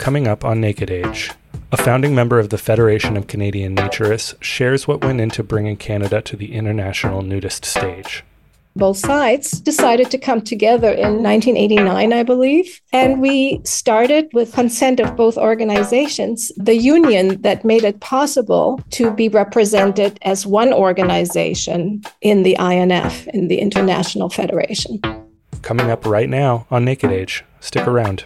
Coming up on Naked Age, a founding member of the Federation of Canadian Naturists shares what went into bringing Canada to the international nudist stage. Both sides decided to come together in 1989, I believe. And we started with consent of both organizations, the union that made it possible to be represented as one organization in the INF, in the International Federation. Coming up right now on Naked Age. Stick around.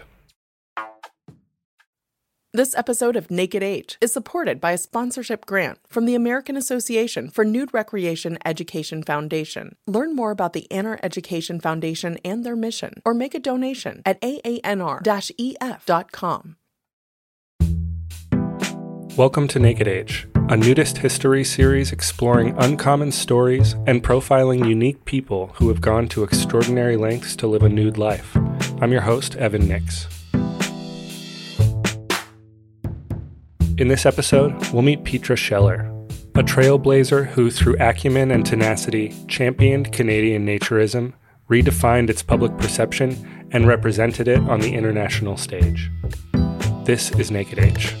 This episode of Naked Age is supported by a sponsorship grant from the American Association for Nude Recreation Education Foundation. Learn more about the AANR Education Foundation and their mission, or make a donation at aanr-ef.com. Welcome to Naked Age, a nudist history series exploring uncommon stories and profiling unique people who have gone to extraordinary lengths to live a nude life. I'm your host, Evan Nix. In this episode, we'll meet Petra Scheller, a trailblazer who, through acumen and tenacity, championed Canadian naturism, redefined its public perception, and represented it on the international stage. This is Naked Age.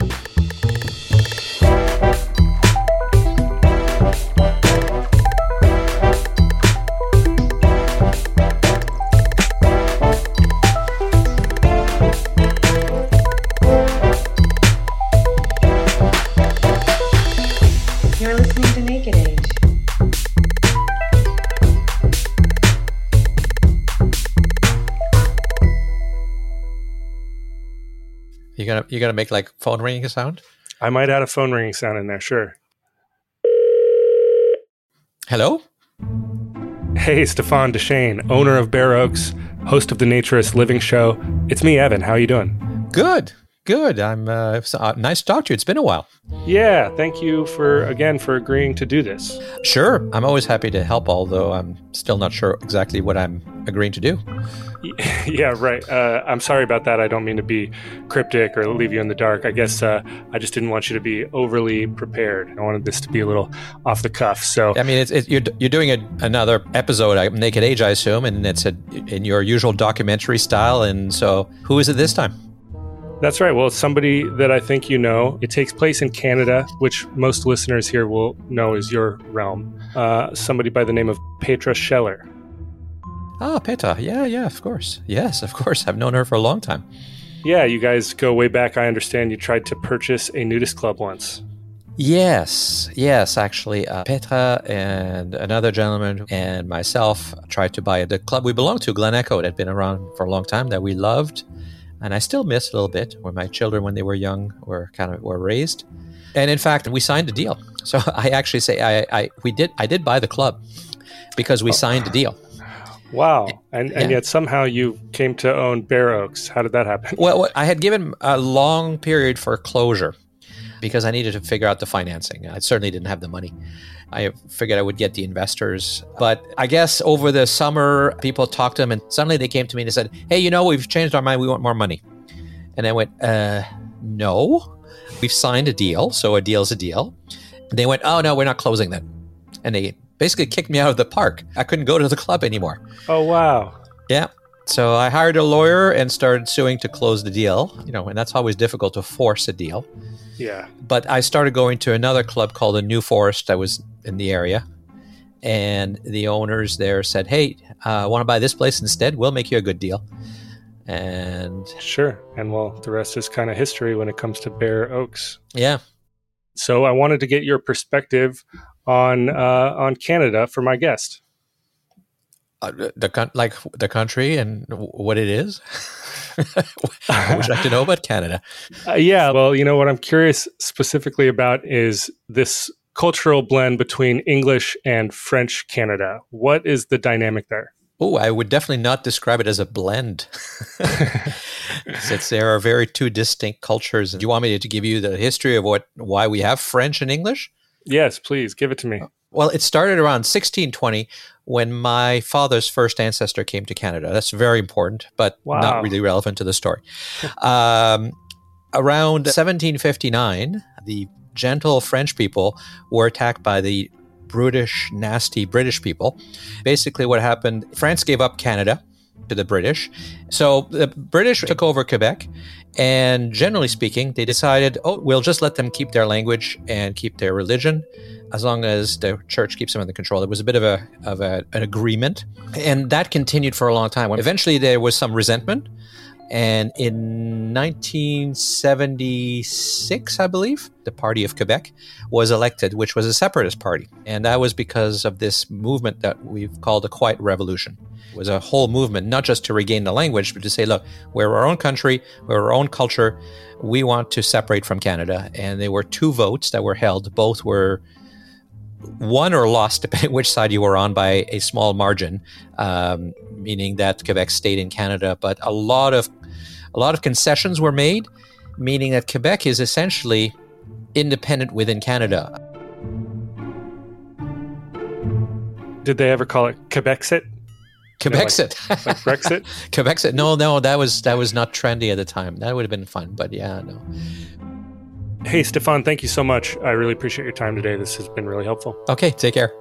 Gonna you gonna make like phone ringing sound? I might add a phone ringing sound in there. Sure. Hello. Hey, Stéphane Deschênes, owner of Bare Oaks, host of the Naturist Living Show. It's me, Evan. How are you doing? Good. Good. I'm uh, uh, nice to talk to you. It's been a while. Yeah, thank you for again for agreeing to do this. Sure, I'm always happy to help. Although I'm still not sure exactly what I'm agreeing to do. Yeah, right. Uh, I'm sorry about that. I don't mean to be cryptic or leave you in the dark. I guess uh, I just didn't want you to be overly prepared. I wanted this to be a little off the cuff. So I mean, it's, it's you're you're doing a, another episode, uh, Naked Age, I assume, and it's a, in your usual documentary style. And so, who is it this time? That's right. Well, it's somebody that I think you know. It takes place in Canada, which most listeners here will know is your realm. Uh, somebody by the name of Petra Scheller. Ah, Petra. Yeah, yeah, of course. Yes, of course. I've known her for a long time. Yeah, you guys go way back. I understand you tried to purchase a nudist club once. Yes, yes, actually, uh, Petra and another gentleman and myself tried to buy the club we belonged to, Glen Echo, that had been around for a long time, that we loved and I still miss a little bit where my children, when they were young, were kind of were raised. And in fact, we signed a deal. So I actually say I, I we did I did buy the club because we oh. signed a deal. Wow! And and yeah. yet somehow you came to own Bare Oaks. How did that happen? Well, I had given a long period for closure because I needed to figure out the financing. I certainly didn't have the money. I figured I would get the investors. But I guess over the summer, people talked to them, and suddenly they came to me and they said, Hey, you know, we've changed our mind. We want more money. And I went, uh, No, we've signed a deal. So a deal's a deal. And they went, Oh, no, we're not closing then. And they basically kicked me out of the park. I couldn't go to the club anymore. Oh, wow. Yeah. So I hired a lawyer and started suing to close the deal, you know, and that's always difficult to force a deal. Yeah. But I started going to another club called the New Forest that was in the area. And the owners there said, Hey, I uh, want to buy this place instead. We'll make you a good deal. And sure. And well, the rest is kind of history when it comes to Bare Oaks. Yeah. So I wanted to get your perspective on uh, on Canada for my guest. Uh, the like the country and what it is. I would you like to know about Canada? Uh, yeah, well, you know what I'm curious specifically about is this cultural blend between English and French Canada. What is the dynamic there? Oh, I would definitely not describe it as a blend. Since there are very two distinct cultures. Do you want me to give you the history of what why we have French and English? Yes, please give it to me. Well, it started around 1620 when my father's first ancestor came to Canada. That's very important, but wow. not really relevant to the story. um, around 1759, the gentle French people were attacked by the brutish, nasty British people. Basically, what happened France gave up Canada to the British. So the British took over Quebec, and generally speaking, they decided, oh, we'll just let them keep their language and keep their religion as long as the church keeps them under control. It was a bit of a of a, an agreement, and that continued for a long time. Eventually there was some resentment, and in 1976, I believe, the Party of Quebec was elected, which was a separatist party, and that was because of this movement that we've called a Quiet Revolution. It was a whole movement, not just to regain the language, but to say, look, we're our own country, we're our own culture. We want to separate from Canada. And there were two votes that were held. Both were won or lost, depending which side you were on, by a small margin, um, meaning that Quebec stayed in Canada. But a lot of a lot of concessions were made, meaning that Quebec is essentially independent within Canada. Did they ever call it Quebecsit? Quebecsit, you know, like, like Brexit. Quebecsit. No, no, that was that was not trendy at the time. That would have been fun, but yeah, no. Hey, Stéphane, thank you so much. I really appreciate your time today. This has been really helpful. Okay, take care.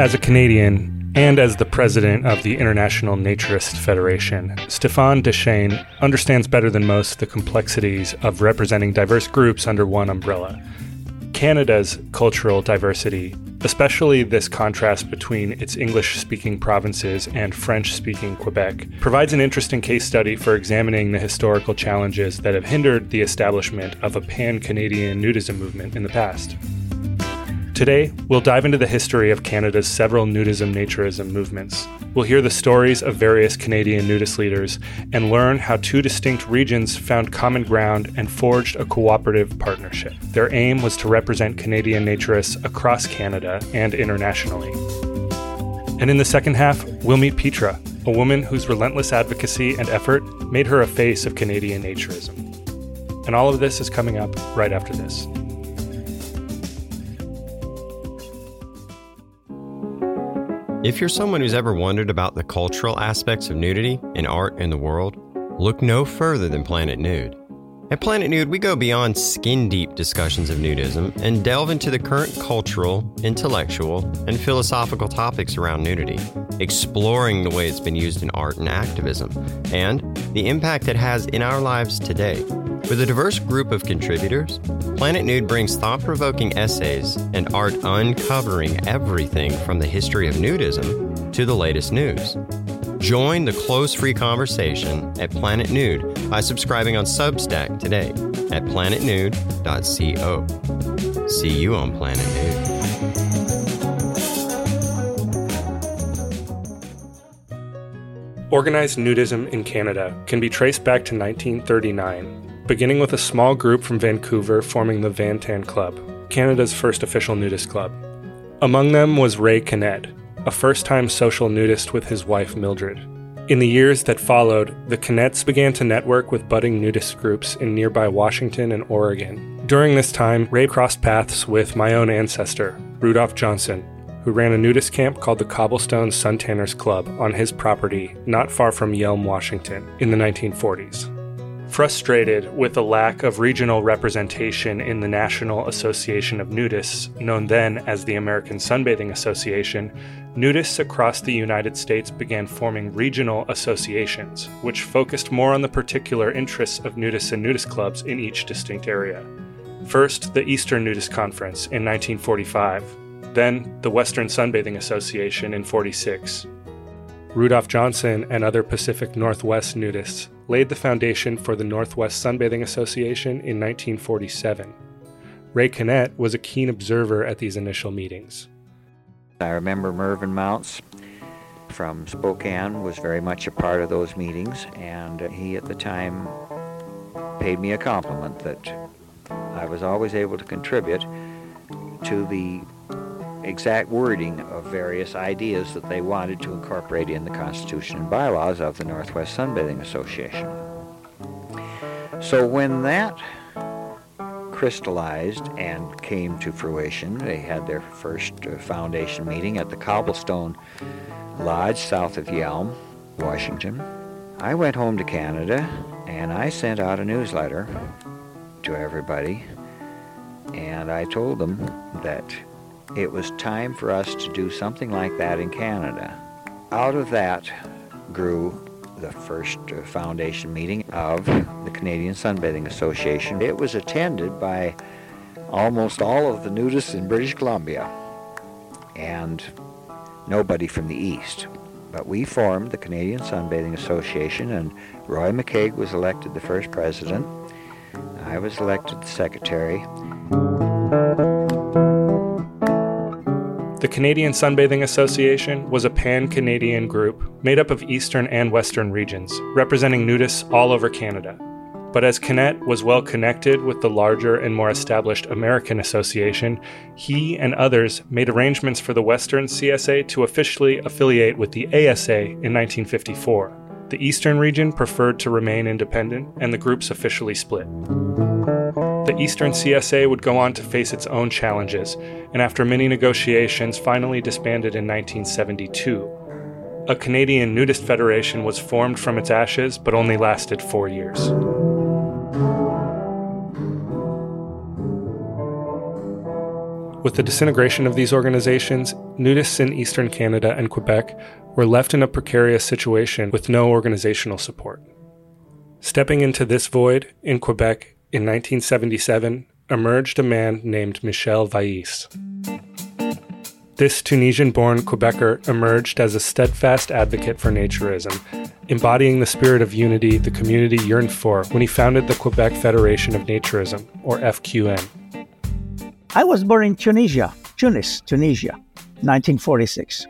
As a Canadian and as the president of the International Naturist Federation, Stéphane Deschênes understands better than most the complexities of representing diverse groups under one umbrella. Canada's cultural diversity, especially this contrast between its English speaking provinces and French speaking Quebec, provides an interesting case study for examining the historical challenges that have hindered the establishment of a pan Canadian nudism movement in the past. Today, we'll dive into the history of Canada's several nudism naturism movements. We'll hear the stories of various Canadian nudist leaders and learn how two distinct regions found common ground and forged a cooperative partnership. Their aim was to represent Canadian naturists across Canada and internationally. And in the second half, we'll meet Petra, a woman whose relentless advocacy and effort made her a face of Canadian naturism. And all of this is coming up right after this. If you're someone who's ever wondered about the cultural aspects of nudity in art and the world, look no further than Planet Nude. At Planet Nude, we go beyond skin deep discussions of nudism and delve into the current cultural, intellectual, and philosophical topics around nudity, exploring the way it's been used in art and activism, and the impact it has in our lives today. With a diverse group of contributors, Planet Nude brings thought provoking essays and art uncovering everything from the history of nudism to the latest news. Join the close free conversation at Planet Nude by subscribing on Substack today at planetnude.co. See you on Planet Nude. Organized nudism in Canada can be traced back to 1939 beginning with a small group from Vancouver forming the Van Tan Club, Canada's first official nudist club. Among them was Ray Connett, a first time social nudist with his wife Mildred. In the years that followed, the Connetts began to network with budding nudist groups in nearby Washington and Oregon. During this time, Ray crossed paths with my own ancestor, Rudolph Johnson, who ran a nudist camp called the Cobblestone Suntanners Club on his property not far from Yelm, Washington, in the 1940s. Frustrated with the lack of regional representation in the National Association of Nudists, known then as the American Sunbathing Association, nudists across the United States began forming regional associations, which focused more on the particular interests of nudists and nudist clubs in each distinct area. First, the Eastern Nudist Conference in 1945, then the Western Sunbathing Association in 46. Rudolph Johnson and other Pacific Northwest nudists laid the foundation for the Northwest Sunbathing Association in 1947. Ray Connett was a keen observer at these initial meetings. I remember Mervyn Mounts from Spokane was very much a part of those meetings, and he at the time paid me a compliment that I was always able to contribute to the exact wording of various ideas that they wanted to incorporate in the Constitution and bylaws of the Northwest Sunbathing Association. So when that crystallized and came to fruition, they had their first uh, foundation meeting at the Cobblestone Lodge south of Yelm, Washington. I went home to Canada and I sent out a newsletter to everybody and I told them that it was time for us to do something like that in Canada. out of that grew the first foundation meeting of the Canadian Sunbathing Association. It was attended by almost all of the nudists in British Columbia and nobody from the East. But we formed the Canadian Sunbathing Association, and Roy McCaig was elected the first president. I was elected the secretary. Canadian Sunbathing Association was a pan Canadian group made up of eastern and western regions, representing nudists all over Canada. But as Connett was well connected with the larger and more established American Association, he and others made arrangements for the Western CSA to officially affiliate with the ASA in 1954. The Eastern region preferred to remain independent, and the groups officially split. The Eastern CSA would go on to face its own challenges, and after many negotiations, finally disbanded in 1972. A Canadian Nudist Federation was formed from its ashes, but only lasted four years. With the disintegration of these organizations, nudists in eastern Canada and Quebec were left in a precarious situation with no organizational support. Stepping into this void in Quebec in 1977 emerged a man named Michel Vaïs. This Tunisian born Quebecer emerged as a steadfast advocate for naturism, embodying the spirit of unity the community yearned for when he founded the Quebec Federation of Naturism, or FQN. I was born in Tunisia, Tunis, Tunisia, 1946.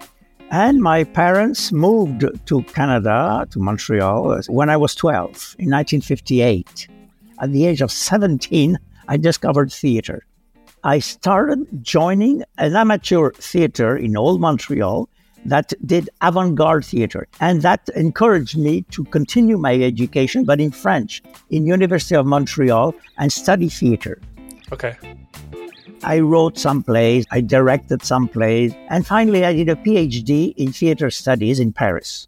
And my parents moved to Canada, to Montreal, when I was 12, in 1958. At the age of 17, I discovered theater. I started joining an amateur theater in Old Montreal that did avant garde theater. And that encouraged me to continue my education, but in French, in University of Montreal, and study theater. Okay. I wrote some plays, I directed some plays, and finally I did a PhD in theater studies in Paris.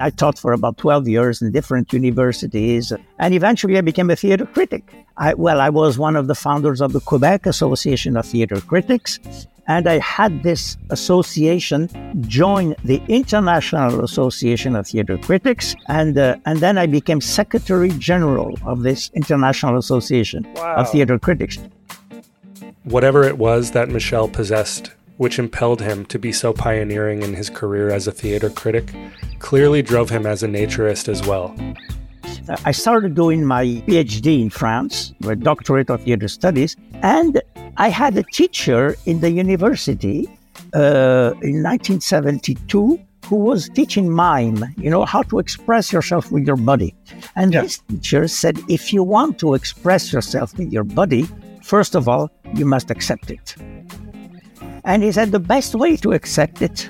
I taught for about 12 years in different universities, and eventually I became a theater critic. I, well, I was one of the founders of the Quebec Association of Theater Critics, and I had this association join the International Association of Theater Critics, and uh, and then I became Secretary General of this International Association Wow. of Theater Critics. Whatever it was that Michel possessed, which impelled him to be so pioneering in his career as a theater critic, clearly drove him as a naturist as well. I started doing my PhD in France, a doctorate of theater studies, and I had a teacher in the university uh, in 1972 who was teaching mime, you know, how to express yourself with your body. And this teacher said, if you want to express yourself with your body, first of all, you must accept it. And he said, the best way to accept it,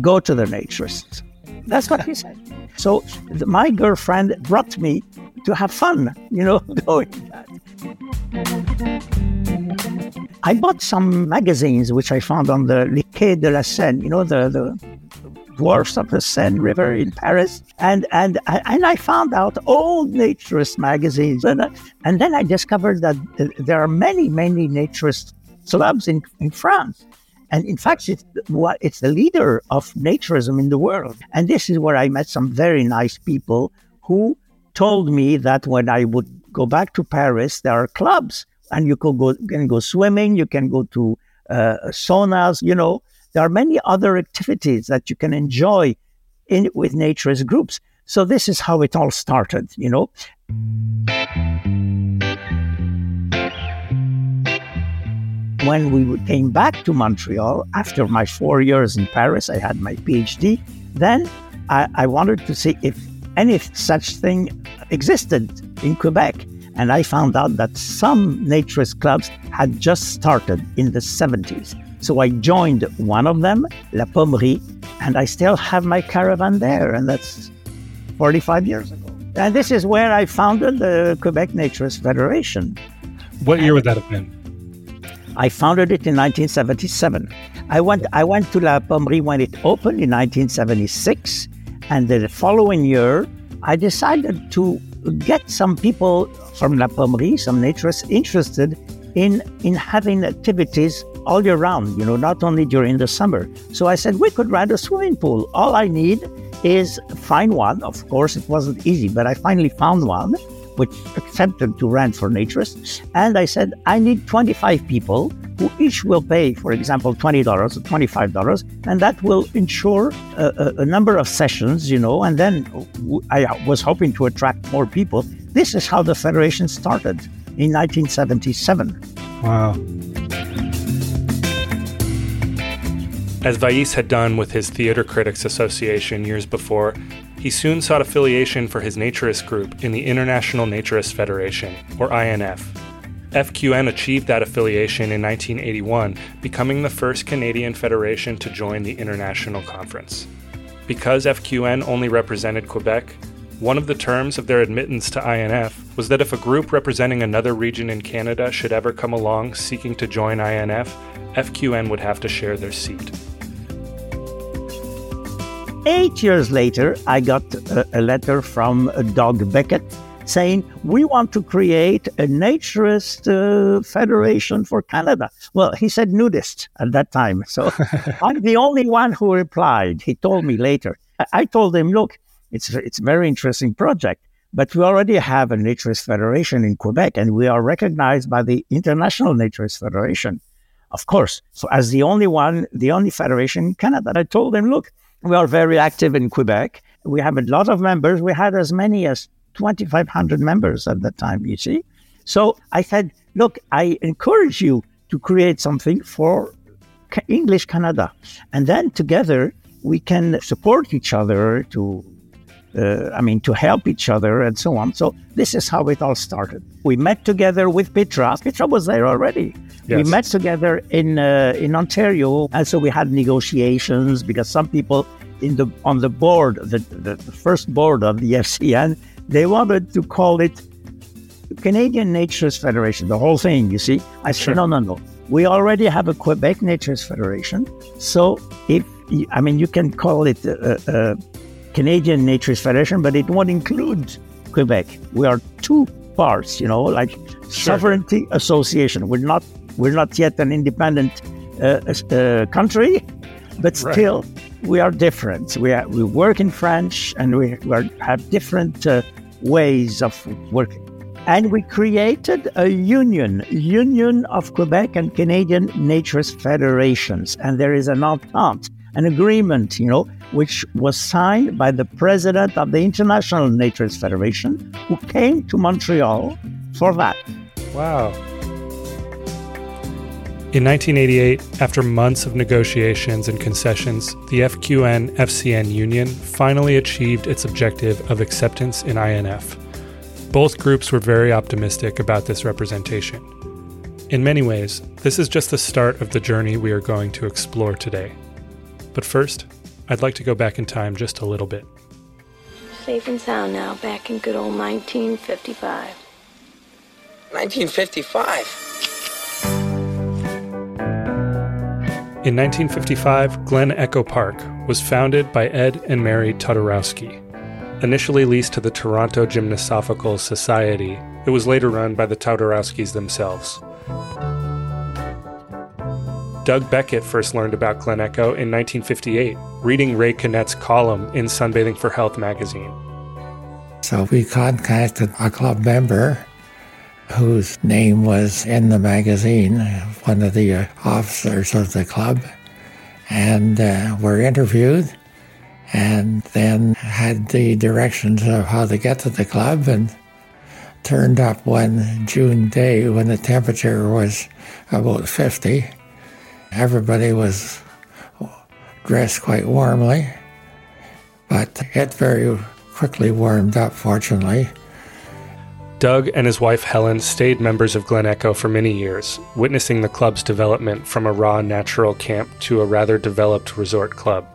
go to the naturist. That's what he said. So my girlfriend brought me to have fun, you know, doing that. I bought some magazines which I found on the Quai de la Seine, you know, the, the dwarfs of the Seine River in Paris, and and I- and I found out old naturist magazines, and and then I discovered that uh, there are many many naturist clubs in in France. And in fact, it's, the leader of naturism in the world. And this is where I met some very nice people who told me that when I would go back to Paris, there are clubs and you can go, can go swimming, you can go to uh, saunas, you know, there are many other activities that you can enjoy in with naturist groups. So this is how it all started, you know. When we came back to Montreal after my four years in Paris, I had my PhD. Then I, I wanted to see if any such thing existed in Quebec. And I found out that some naturist clubs had just started in the 70s. So I joined one of them, La Pommerie, and I still have my caravan there. And that's 45 years ago. And this is where I founded the Quebec Naturist Federation. What year would that have been? I founded it in 1977. I went I went to La Pommerie when it opened in 1976, and the following year I decided to get some people from La Pommerie, some naturists interested in in having activities all year round, you know, not only during the summer. So I said, we could rent a swimming pool. All I need is find one. Of course, it wasn't easy, but I finally found one which accepted to rent for naturists. And I said, I need 25 people who each will pay, for example, $20 or $25, and that will ensure a, a, a number of sessions, you know, and then I was hoping to attract more people. This is how the Federation started in 1977. Wow. As Vaïs had done with his Theater Critics Association years before, he soon sought affiliation for his naturist group in the International Naturist Federation, or INF. FQN achieved that affiliation in 1981, becoming the first Canadian federation to join the international conference. Because FQN only represented Quebec, one of the terms of their admittance to INF was that if a group representing another region in Canada should ever come along seeking to join INF, FQN would have to share their seat. Eight years later, I got a, a letter from Doug Beckett saying, We want to create a naturist uh, federation for Canada. Well, he said nudist at that time. So I'm the only one who replied. He told me later. I, I told him, Look, it's, it's a very interesting project. But we already have a naturist federation in Quebec, and we are recognized by the International Naturist Federation, of course. So, as the only one, the only federation in Canada, I told him, look, we are very active in Quebec. We have a lot of members. We had as many as 2,500 members at that time, you see. So I said, look, I encourage you to create something for English Canada. And then together we can support each other to, uh, I mean, to help each other and so on. So this is how it all started. We met together with Petra. Petra was there already. Yes. We met together in uh, in Ontario, and so we had negotiations because some people in the on the board, the, the, the first board of the FCN, they wanted to call it Canadian Naturist Federation, the whole thing. You see, I said no, no, no. We already have a Quebec Naturist Federation, so if I mean you can call it a, a Canadian Naturist Federation, but it won't include Quebec. We are two parts, you know, like sure. sovereignty association. We're not we're not yet an independent uh, uh, country, but still right. we are different. We, are, we work in French and we, we are, have different uh, ways of working. And we created a union, Union of Quebec and Canadian Naturist Federations. And there is an entente, an agreement, you know, which was signed by the president of the International Naturist Federation, who came to Montreal for that. Wow. In 1988, after months of negotiations and concessions, the FQN FCN union finally achieved its objective of acceptance in INF. Both groups were very optimistic about this representation. In many ways, this is just the start of the journey we are going to explore today. But first, I'd like to go back in time just a little bit. Safe and sound now, back in good old 1955. 1955? In 1955, Glen Echo Park was founded by Ed and Mary Todorowski. Initially leased to the Toronto Gymnosophical Society, it was later run by the Todorowskis themselves. Doug Beckett first learned about Glen Echo in 1958, reading Ray Connett's column in Sunbathing for Health magazine. So we contacted a club member whose name was in the magazine, one of the uh, officers of the club, and uh, were interviewed and then had the directions of how to get to the club and turned up one June day when the temperature was about 50. Everybody was dressed quite warmly, but it very quickly warmed up, fortunately. Doug and his wife Helen stayed members of Glen Echo for many years, witnessing the club's development from a raw natural camp to a rather developed resort club.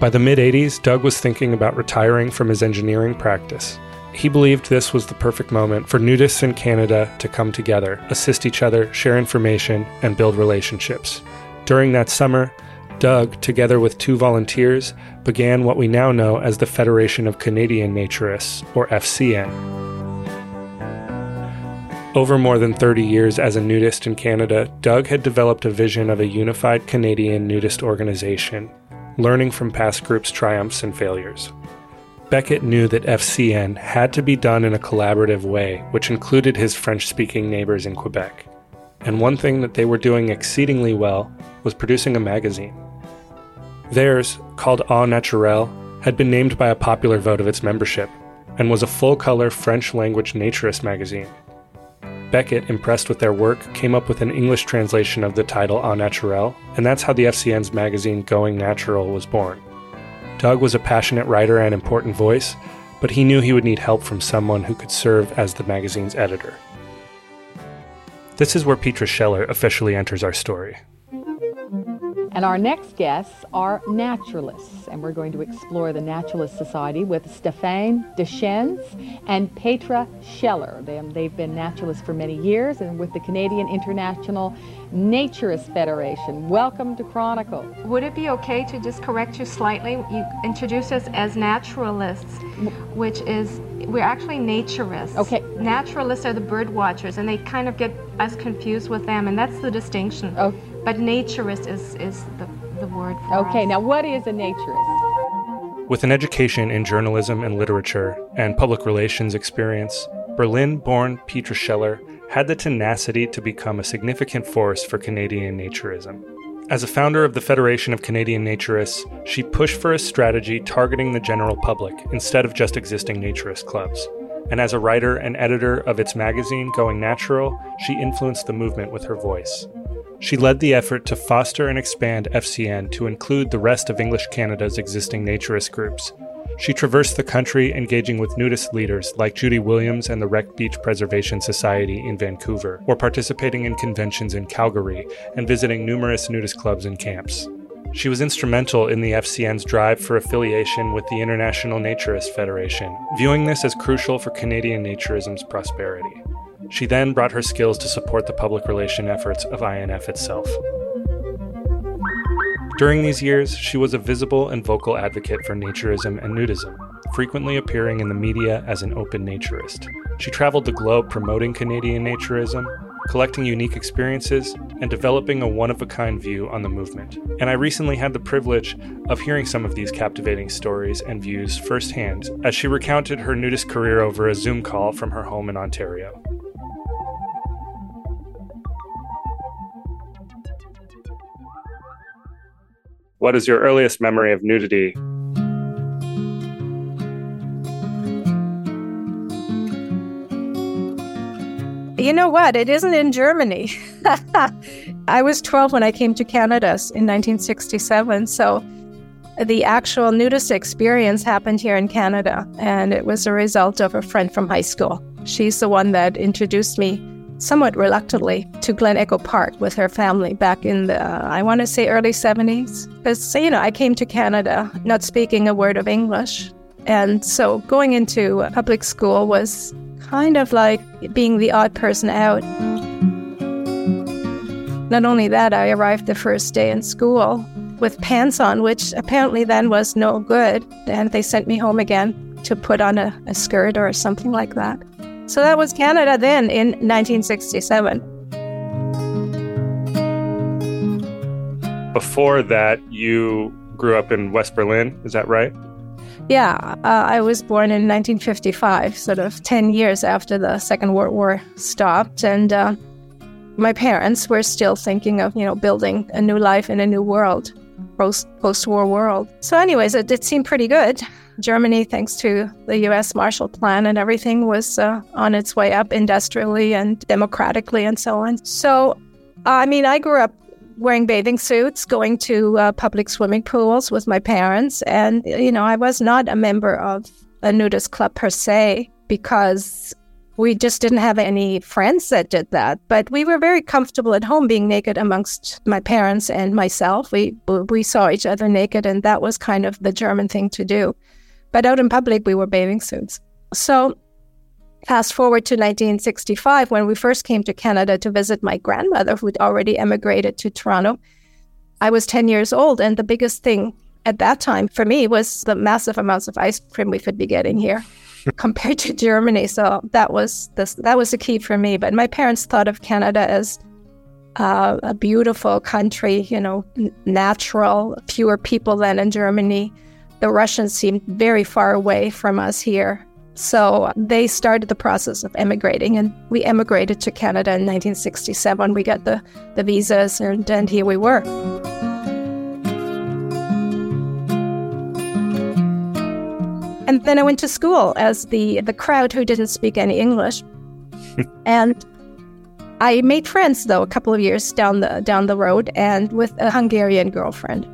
By the mid 80s, Doug was thinking about retiring from his engineering practice. He believed this was the perfect moment for nudists in Canada to come together, assist each other, share information, and build relationships. During that summer, Doug, together with two volunteers, began what we now know as the Federation of Canadian Naturists, or FCN. Over more than 30 years as a nudist in Canada, Doug had developed a vision of a unified Canadian nudist organization, learning from past groups' triumphs and failures. Beckett knew that FCN had to be done in a collaborative way, which included his French speaking neighbors in Quebec. And one thing that they were doing exceedingly well was producing a magazine. Theirs, called Au Naturel, had been named by a popular vote of its membership and was a full color French language naturist magazine. Beckett, impressed with their work, came up with an English translation of the title Au Naturel, and that's how the FCN's magazine Going Natural was born. Doug was a passionate writer and important voice, but he knew he would need help from someone who could serve as the magazine's editor. This is where Petra Scheller officially enters our story. And our next guests are naturalists, and we're going to explore the Naturalist Society with Stéphane Deschênes and Petra Scheller. They, have been naturalists for many years and with the Canadian International Naturist Federation. Welcome to Chronicle. Would it be okay to just correct you slightly? You introduce us as naturalists, which is, we're actually naturists. Okay. Naturalists are the bird watchers, and they kind of get us confused with them, and that's the distinction. Okay. But naturist is, is the, the word for Okay, us. now what is a naturist? With an education in journalism and literature and public relations experience, Berlin born Petra Scheller had the tenacity to become a significant force for Canadian naturism. As a founder of the Federation of Canadian Naturists, she pushed for a strategy targeting the general public instead of just existing naturist clubs. And as a writer and editor of its magazine, Going Natural, she influenced the movement with her voice. She led the effort to foster and expand FCN to include the rest of English Canada's existing naturist groups. She traversed the country engaging with nudist leaders like Judy Williams and the Wreck Beach Preservation Society in Vancouver, or participating in conventions in Calgary and visiting numerous nudist clubs and camps. She was instrumental in the FCN's drive for affiliation with the International Naturist Federation, viewing this as crucial for Canadian naturism's prosperity. She then brought her skills to support the public relation efforts of INF itself. During these years, she was a visible and vocal advocate for naturism and nudism, frequently appearing in the media as an open naturist. She traveled the globe promoting Canadian naturism, collecting unique experiences, and developing a one of a kind view on the movement. And I recently had the privilege of hearing some of these captivating stories and views firsthand as she recounted her nudist career over a Zoom call from her home in Ontario. What is your earliest memory of nudity? You know what? It isn't in Germany. I was 12 when I came to Canada in 1967. So the actual nudist experience happened here in Canada, and it was a result of a friend from high school. She's the one that introduced me somewhat reluctantly to Glen Echo Park with her family back in the, I want to say, early 70s. Because, you know, I came to Canada not speaking a word of English. And so going into public school was kind of like being the odd person out. Not only that, I arrived the first day in school with pants on, which apparently then was no good. And they sent me home again to put on a, a skirt or something like that. So that was Canada then in 1967. Before that, you grew up in West Berlin, is that right? Yeah, uh, I was born in 1955, sort of 10 years after the Second World War stopped. And uh, my parents were still thinking of, you know, building a new life in a new world, post post-war world. So, anyways, it, seemed pretty good. Germany, thanks to the U.S. Marshall Plan and everything, was uh, on its way up industrially and democratically and so on. So, I mean, I grew up wearing bathing suits, going to uh, public swimming pools with my parents, and you know, I was not a member of a nudist club per se because we just didn't have any friends that did that. But we were very comfortable at home being naked amongst my parents and myself. We we saw each other naked, and that was kind of the German thing to do. But out in public, we were bathing suits. So, fast forward to 1965, when we first came to Canada to visit my grandmother, who'd already emigrated to Toronto. I was 10 years old, and the biggest thing at that time for me was the massive amounts of ice cream we could be getting here. Compared to Germany. So that was this, that was the key for me. But my parents thought of Canada as uh, a beautiful country, you know, natural, fewer people than in Germany. The Russians seemed very far away from us here. So they started the process of emigrating, and we emigrated to Canada in 1967. We got the, the visas, and, and here we were. And then I went to school as the, the crowd who didn't speak any English. and I made friends though a couple of years down the down the road and with a Hungarian girlfriend.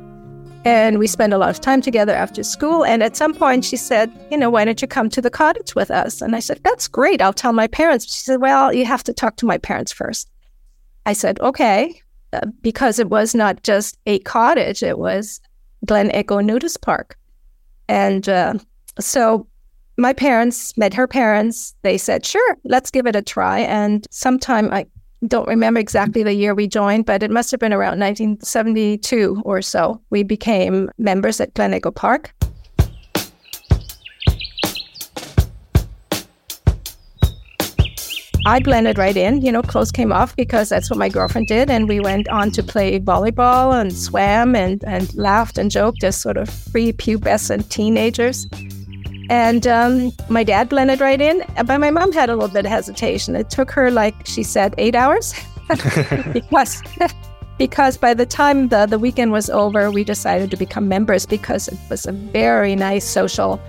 And we spent a lot of time together after school. And at some point, she said, You know, why don't you come to the cottage with us? And I said, That's great. I'll tell my parents. She said, Well, you have to talk to my parents first. I said, Okay. Uh, because it was not just a cottage, it was Glen Echo Nudist Park. And uh, so my parents met her parents. They said, Sure, let's give it a try. And sometime I don't remember exactly the year we joined, but it must have been around 1972 or so. We became members at Glen Echo Park. I blended right in, you know, clothes came off because that's what my girlfriend did. And we went on to play volleyball and swam and, and laughed and joked as sort of free pubescent teenagers. And um, my dad blended right in, but my mom had a little bit of hesitation. It took her, like she said, eight hours because because by the time the, the weekend was over, we decided to become members because it was a very nice social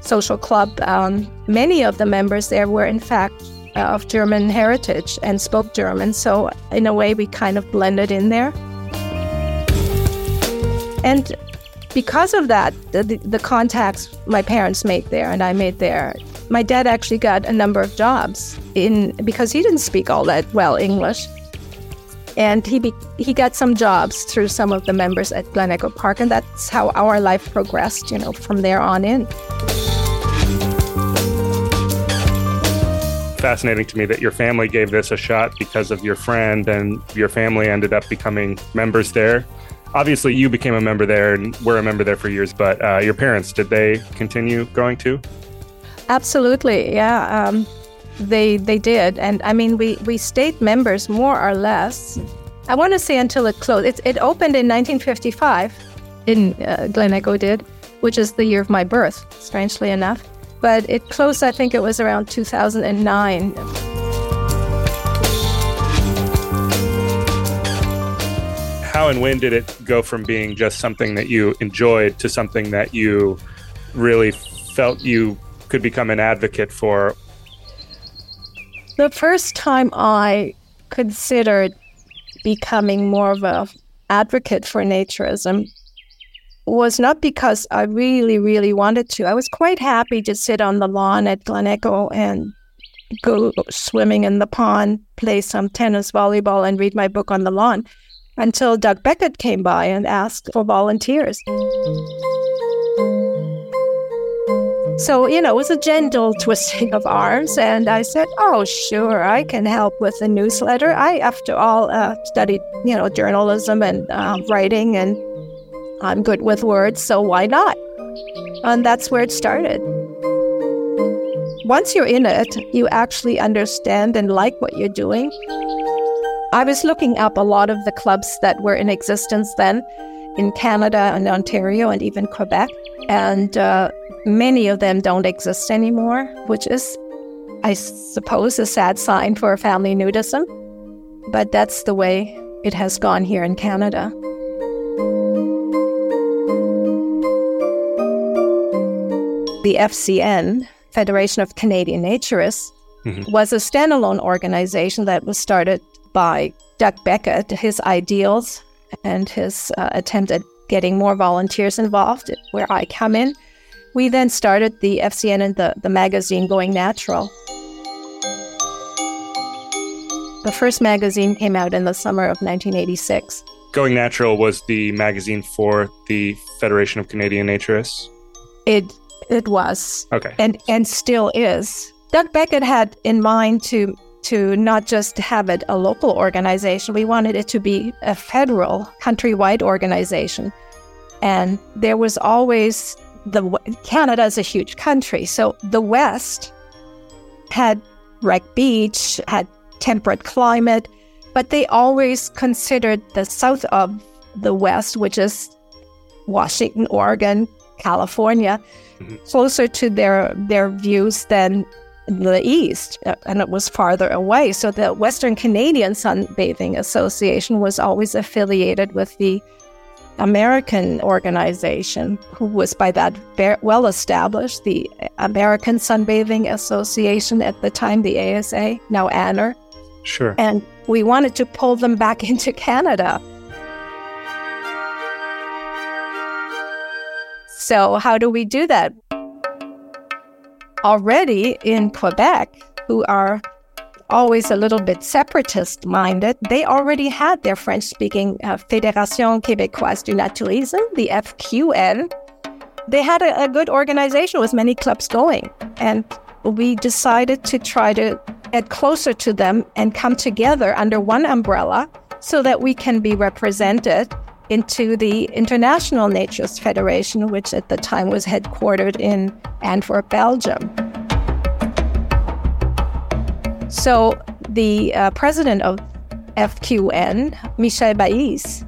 social club. Um, many of the members there were, in fact, uh, of German heritage and spoke German. So in a way, we kind of blended in there. And because of that, the, the contacts my parents made there and I made there, my dad actually got a number of jobs in because he didn't speak all that well English. And he be, he got some jobs through some of the members at Glen Echo Park, and that's how our life progressed, you know, from there on in. Fascinating to me that your family gave this a shot because of your friend, and your family ended up becoming members there obviously you became a member there and were a member there for years but uh, your parents did they continue going too? Absolutely yeah um, they they did. And i mean we we stayed members more or less. I want to say until it closed. It, it opened in 1955 in uh, glen echo did which is the year of my birth strangely enough. But it closed i think it was around 2009 how and when did it go from being just something that you enjoyed to something that you really felt you could become an advocate for? The first time I considered becoming more of an advocate for naturism was not because I really, really wanted to. I was quite happy to sit on the lawn at Glen Echo and go swimming in the pond, play some tennis, volleyball, and read my book on the lawn until Doug Beckett came by and asked for volunteers. So, you know, it was a gentle twisting of arms. And I said, oh, sure, I can help with the newsletter. I, after all, uh, studied, you know, journalism and uh, writing, and I'm good with words, so why not? And that's where it started. Once you're in it, you actually understand and like what you're doing. I was looking up a lot of the clubs that were in existence then in Canada and Ontario and even Quebec. And uh, many of them don't exist anymore, which is, I suppose, a sad sign for family nudism. But that's the way it has gone here in Canada. The FCN, Federation of Canadian Naturists, mm-hmm. was a standalone organization that was started by Doug Beckett, his ideals and his uh, attempt at getting more volunteers involved, where I come in. We then started the FCN and the, the magazine Going Natural. The first magazine came out in the summer of 1986. Going Natural was the magazine for the Federation of Canadian Naturists? It it was. Okay. And and still is. Doug Beckett had in mind to to not just have it a local organization, we wanted it to be a federal, countrywide organization. And there was always the Canada is a huge country, so the West had Wreck Beach, had temperate climate, but they always considered the south of the West, which is Washington, Oregon, California, mm-hmm. closer to their their views than the east, uh, and it was farther away. So the Western Canadian Sunbathing Association was always affiliated with the American organization, who was by that very well established, the American Sunbathing Association at the time, the ASA, now AANR. Sure. And we wanted to pull them back into Canada. So, how do we do that? Already in Quebec, who are always a little bit separatist minded, they already had their French speaking uh, Fédération Québécoise du Naturisme, the FQN. They had a, a good organization with many clubs going. And we decided to try to get closer to them and come together under one umbrella so that we can be represented into the International Naturist Federation, which at the time was headquartered in Antwerp, Belgium. So the uh, president of FQN, Michel Vaïs,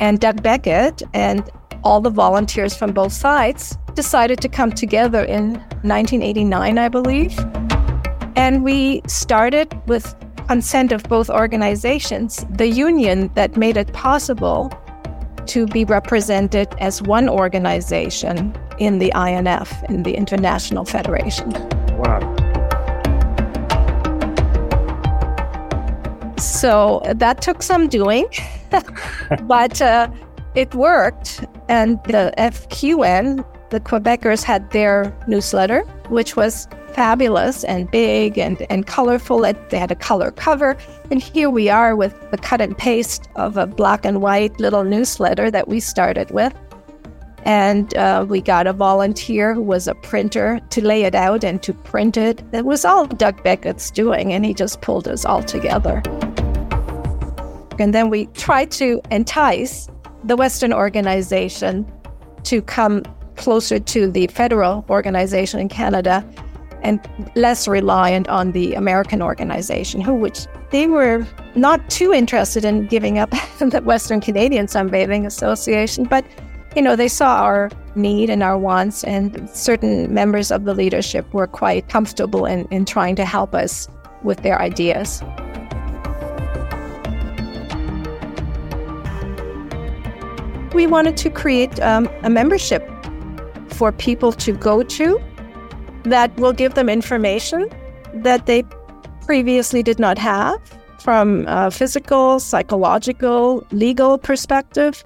and Doug Beckett, and all the volunteers from both sides decided to come together in 1989, I believe. And we started with consent of both organizations, the union that made it possible to be represented as one organization in the INF, in the International Federation. Wow. So that took some doing, but uh, it worked. And the FQN, the Quebecers had their newsletter, which was fabulous and big and, and colorful. They had a color cover. And here we are with the cut and paste of a black and white little newsletter that we started with. And uh, we got a volunteer who was a printer to lay it out and to print it. It was all Doug Beckett's doing, and he just pulled us all together. And then we tried to entice the Western organization to come closer to the federal organization in Canada and less reliant on the American organization, who which they were not too interested in giving up the Western Canadian Sunbathing Association, but you know they saw our need and our wants, and certain members of the leadership were quite comfortable in, in trying to help us with their ideas. We wanted to create um, a membership for people to go to that will give them information that they previously did not have from a physical, psychological, legal perspective.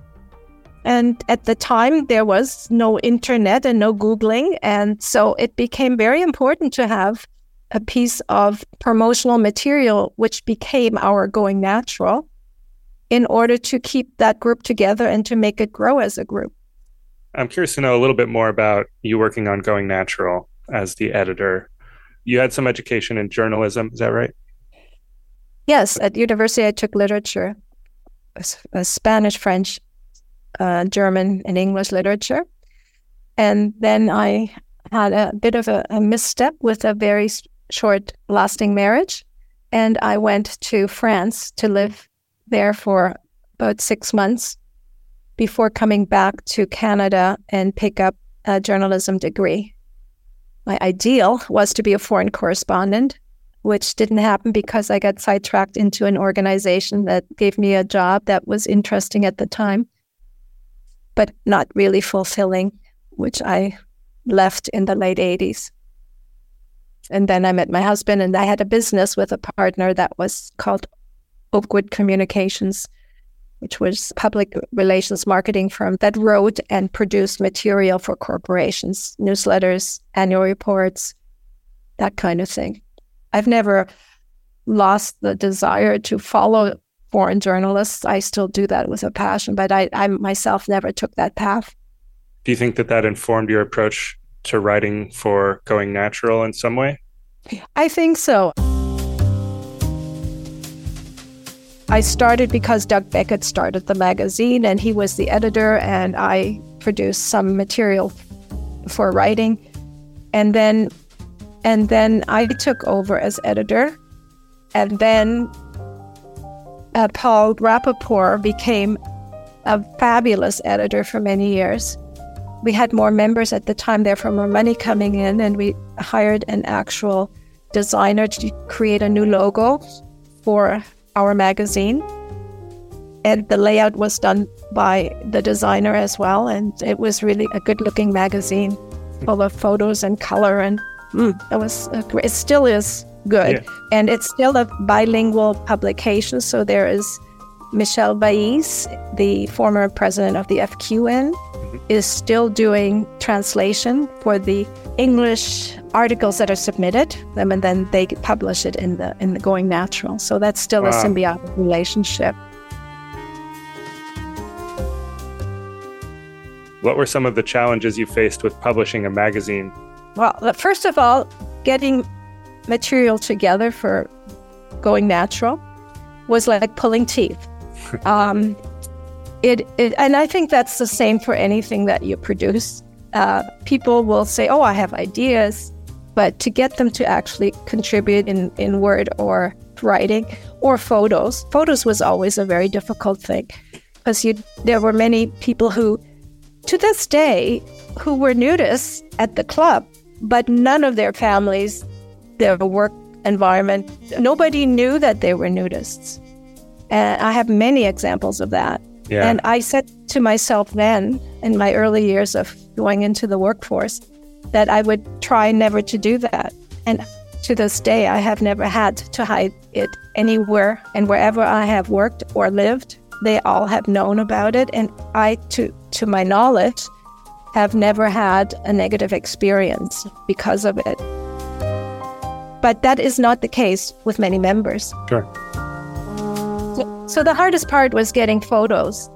And at the time, there was no internet and no Googling. And so it became very important to have a piece of promotional material, which became our Going Natural, in order to keep that group together and to make it grow as a group. I'm curious to know a little bit more about you working on Going Natural as the editor. You had some education in journalism, is that right? Yes, at university I took literature, Spanish, French, uh, German, and English literature, and then I had a bit of a, a misstep with a very short lasting marriage, and I went to France to live there for about six months before coming back to Canada and pick up a journalism degree my ideal was to be a foreign correspondent, which didn't happen because I got sidetracked into an organization that gave me a job that was interesting at the time, but not really fulfilling, which I left in the late 80s. And then I met my husband, and I had a business with a partner that was called Oakwood Communications which was public relations marketing firm that wrote and produced material for corporations, newsletters, annual reports, that kind of thing. I've never lost the desire to follow foreign journalists. I still do that with a passion, but I, I myself never took that path. Do you think that that informed your approach to writing for Going Natural in some way? I think so. I started because Doug Beckett started the magazine and he was the editor, and I produced some material for writing. And then and then I took over as editor. And then uh, Paul Rappaport became a fabulous editor for many years. We had more members at the time, therefore, more money coming in, and we hired an actual designer to create a new logo for our magazine. And the layout was done by the designer as well. And it was really a good looking magazine full of photos and color. And mm, it was, great, it still is good. Yeah. And it's still a bilingual publication. So there is Michel Vaïs, the former president of the FQN, mm-hmm. is still doing translation for the English articles that are submitted, and then they publish it in the in the Going Natural. So that's still wow. a symbiotic relationship. What were some of the challenges you faced with publishing a magazine? Well, first of all, getting material together for Going Natural was like pulling teeth. Um, it, it, and I think that's the same for anything that you produce. Uh, people will say, "Oh, I have ideas," but to get them to actually contribute in, in word or writing or photos, photos was always a very difficult thing because you there were many people who, to this day, who were nudists at the club, but none of their families, their work environment, nobody knew that they were nudists. And I have many examples of that. Yeah. And I said to myself then, in my early years of going into the workforce, that I would try never to do that. And to this day, I have never had to hide it anywhere. And wherever I have worked or lived, they all have known about it. And I, to, to my knowledge, have never had a negative experience because of it. But that is not the case with many members. Sure. So, the hardest part was getting photos.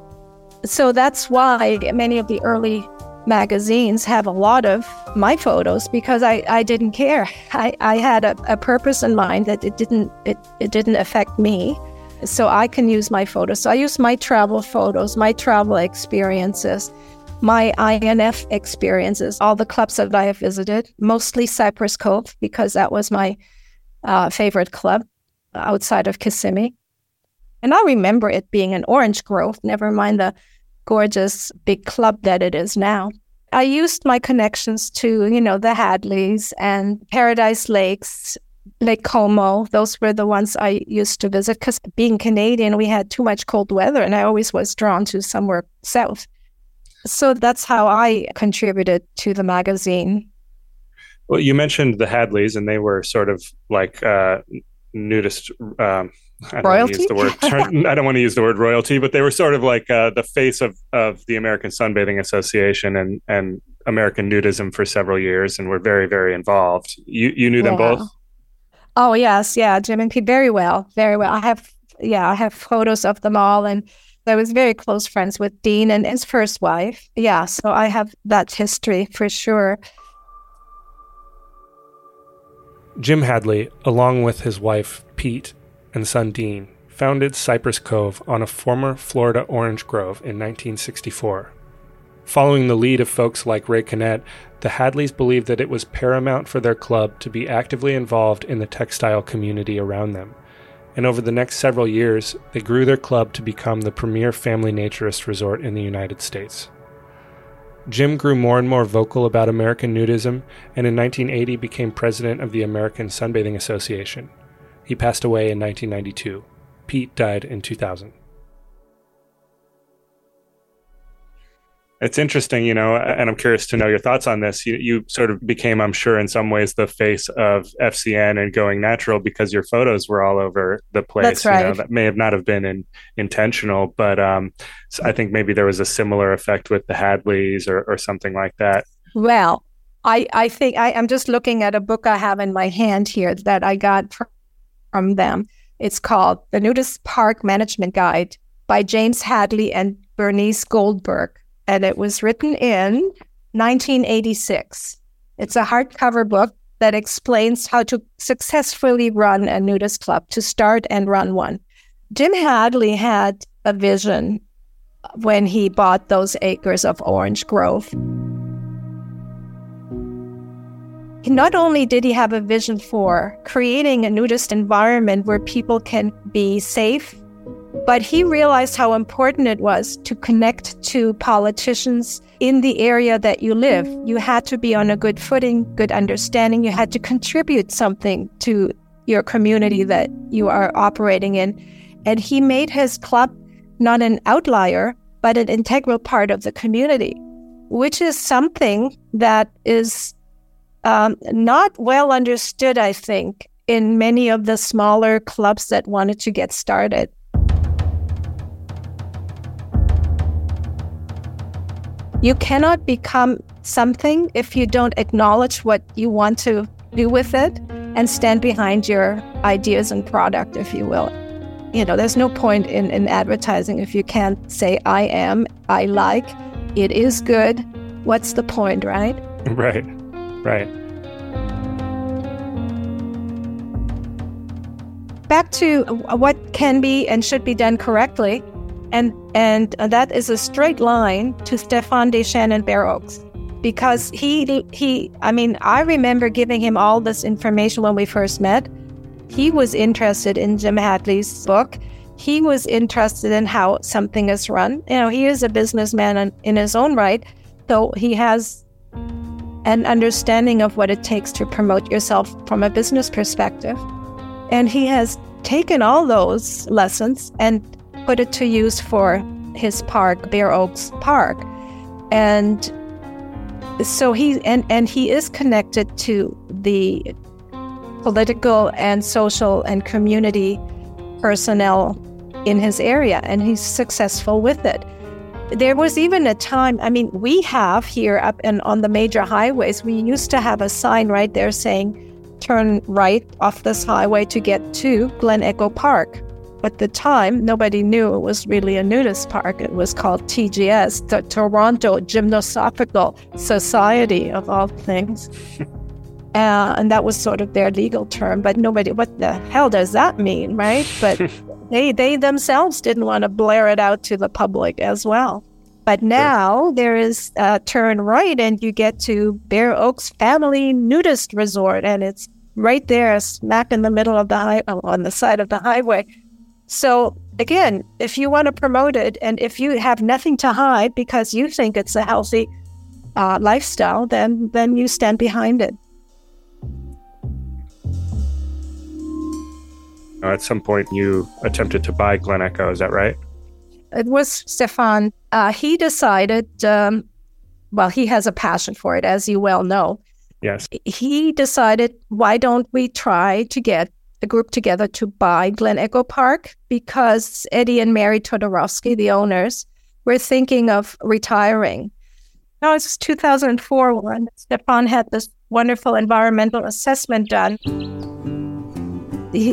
So that's why many of the early magazines have a lot of my photos because I, I didn't care. I, I had a, a purpose in mind that it didn't it, it didn't affect me. So I can use my photos. So I use my travel photos, my travel experiences, my INF experiences, all the clubs that I have visited, mostly Cypress Cove because that was my uh, favorite club outside of Kissimmee. And I remember it being an orange grove, never mind the gorgeous big club that it is now. I used my connections to, you know, the Hadleys and Paradise Lakes, Lake Como. Those were the ones I used to visit because being Canadian, we had too much cold weather and I always was drawn to somewhere south. So that's how I contributed to the magazine. Well, you mentioned the Hadleys, and they were sort of like uh, nudist um, I royalty. Don't word, I don't want to use the word royalty, but they were sort of like uh, the face of, of the American Sunbathing Association and and American nudism for several years, and were very very involved. You you knew them both. Oh yes, yeah, Jim and Pete very well, very well. I have yeah, I have photos of them all, and I was very close friends with Dean and his first wife. Yeah, so I have that history for sure. Jim Hadley, along with his wife Pete, and son Dean founded Cypress Cove on a former Florida orange grove in 1964. Following the lead of folks like Ray Connett, the Hadleys believed that it was paramount for their club to be actively involved in the textile community around them. And over the next several years, they grew their club to become the premier family naturist resort in the United States. Jim grew more and more vocal about American nudism and in 1980 became president of the American Sunbathing Association. He passed away in 1992. Pete died in 2000. It's interesting, you know, and I'm curious to know your thoughts on this. You, you sort of became, I'm sure, in some ways, the face of FCN and going natural because your photos were all over the place. That's right. You know, that may have not have been in, intentional, but um, I think maybe there was a similar effect with the Hadleys or, or something like that. Well, I, I think I, am just looking at a book I have in my hand here that I got from from them. It's called The Nudist Park Management Guide by James Hadley and Bernice Goldberg. And it was written in 1986. It's a hardcover book that explains how to successfully run a nudist club, to start and run one. Jim Hadley had a vision when he bought those acres of orange grove. Not only did he have a vision for creating a nudist environment where people can be safe, but he realized how important it was to connect to politicians in the area that you live. You had to be on a good footing, good understanding. You had to contribute something to your community that you are operating in. And he made his club not an outlier, but an integral part of the community, which is something that is um, not well understood, I think, in many of the smaller clubs that wanted to get started. You cannot become something if you don't acknowledge what you want to do with it and stand behind your ideas and product, if you will. You know, there's no point in, in advertising if you can't say, I am, I like, it is good. What's the point, right? Right, right. Back to what can be and should be done correctly. And, and that is a straight line to Stéphane and Bare Oaks because he he I mean I remember giving him all this information when we first met. He was interested in Jim Hadley's book. He was interested in how something is run. You know, he is a businessman in his own right, so he has an understanding of what it takes to promote yourself from a business perspective. And he has taken all those lessons and put it to use for his park, Bare Oaks Park. And so he and, and he is connected to the political and social and community personnel in his area and he's successful with it there was even a time i mean we have here up and on the major highways we used to have a sign right there saying turn right off this highway to get to glen echo park at the time, nobody knew it was really a nudist park. It was called TGS, the Toronto Gymnosophical Society, of all things. Uh, and that was sort of their legal term, but nobody, what the hell does that mean, right? But they, they themselves didn't want to blare it out to the public as well. But now there is a turn right, and you get to Bare Oaks Family Nudist Resort, and it's right there, smack in the middle of the high, on the side of the highway. So again, if you want to promote it and if you have nothing to hide because you think it's a healthy uh, lifestyle, then then you stand behind it. At some point, you attempted to buy Glen Echo. Is that right? It was Stéphane. Uh, he decided. Um, well, he has a passion for it, as you well know. Yes. He decided, why don't we try to get a group together to buy Glen Echo Park because Eddie and Mary Todorovsky, the owners, were thinking of retiring. Now it's 2004 when Stéphane had this wonderful environmental assessment done.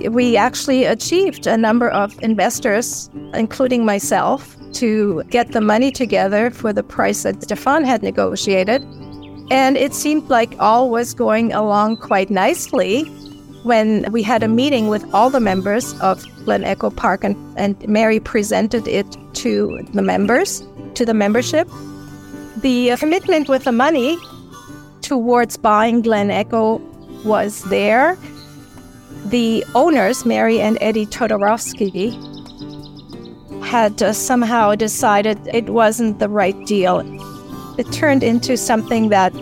We actually achieved a number of investors, including myself, to get the money together for the price that Stéphane had negotiated. And it seemed like all was going along quite nicely when we had a meeting with all the members of Glen Echo Park and, and Mary presented it to the members, to the membership. The commitment with the money towards buying Glen Echo was there. The owners, Mary and Eddie Todorovsky, had uh, somehow decided it wasn't the right deal. It turned into something that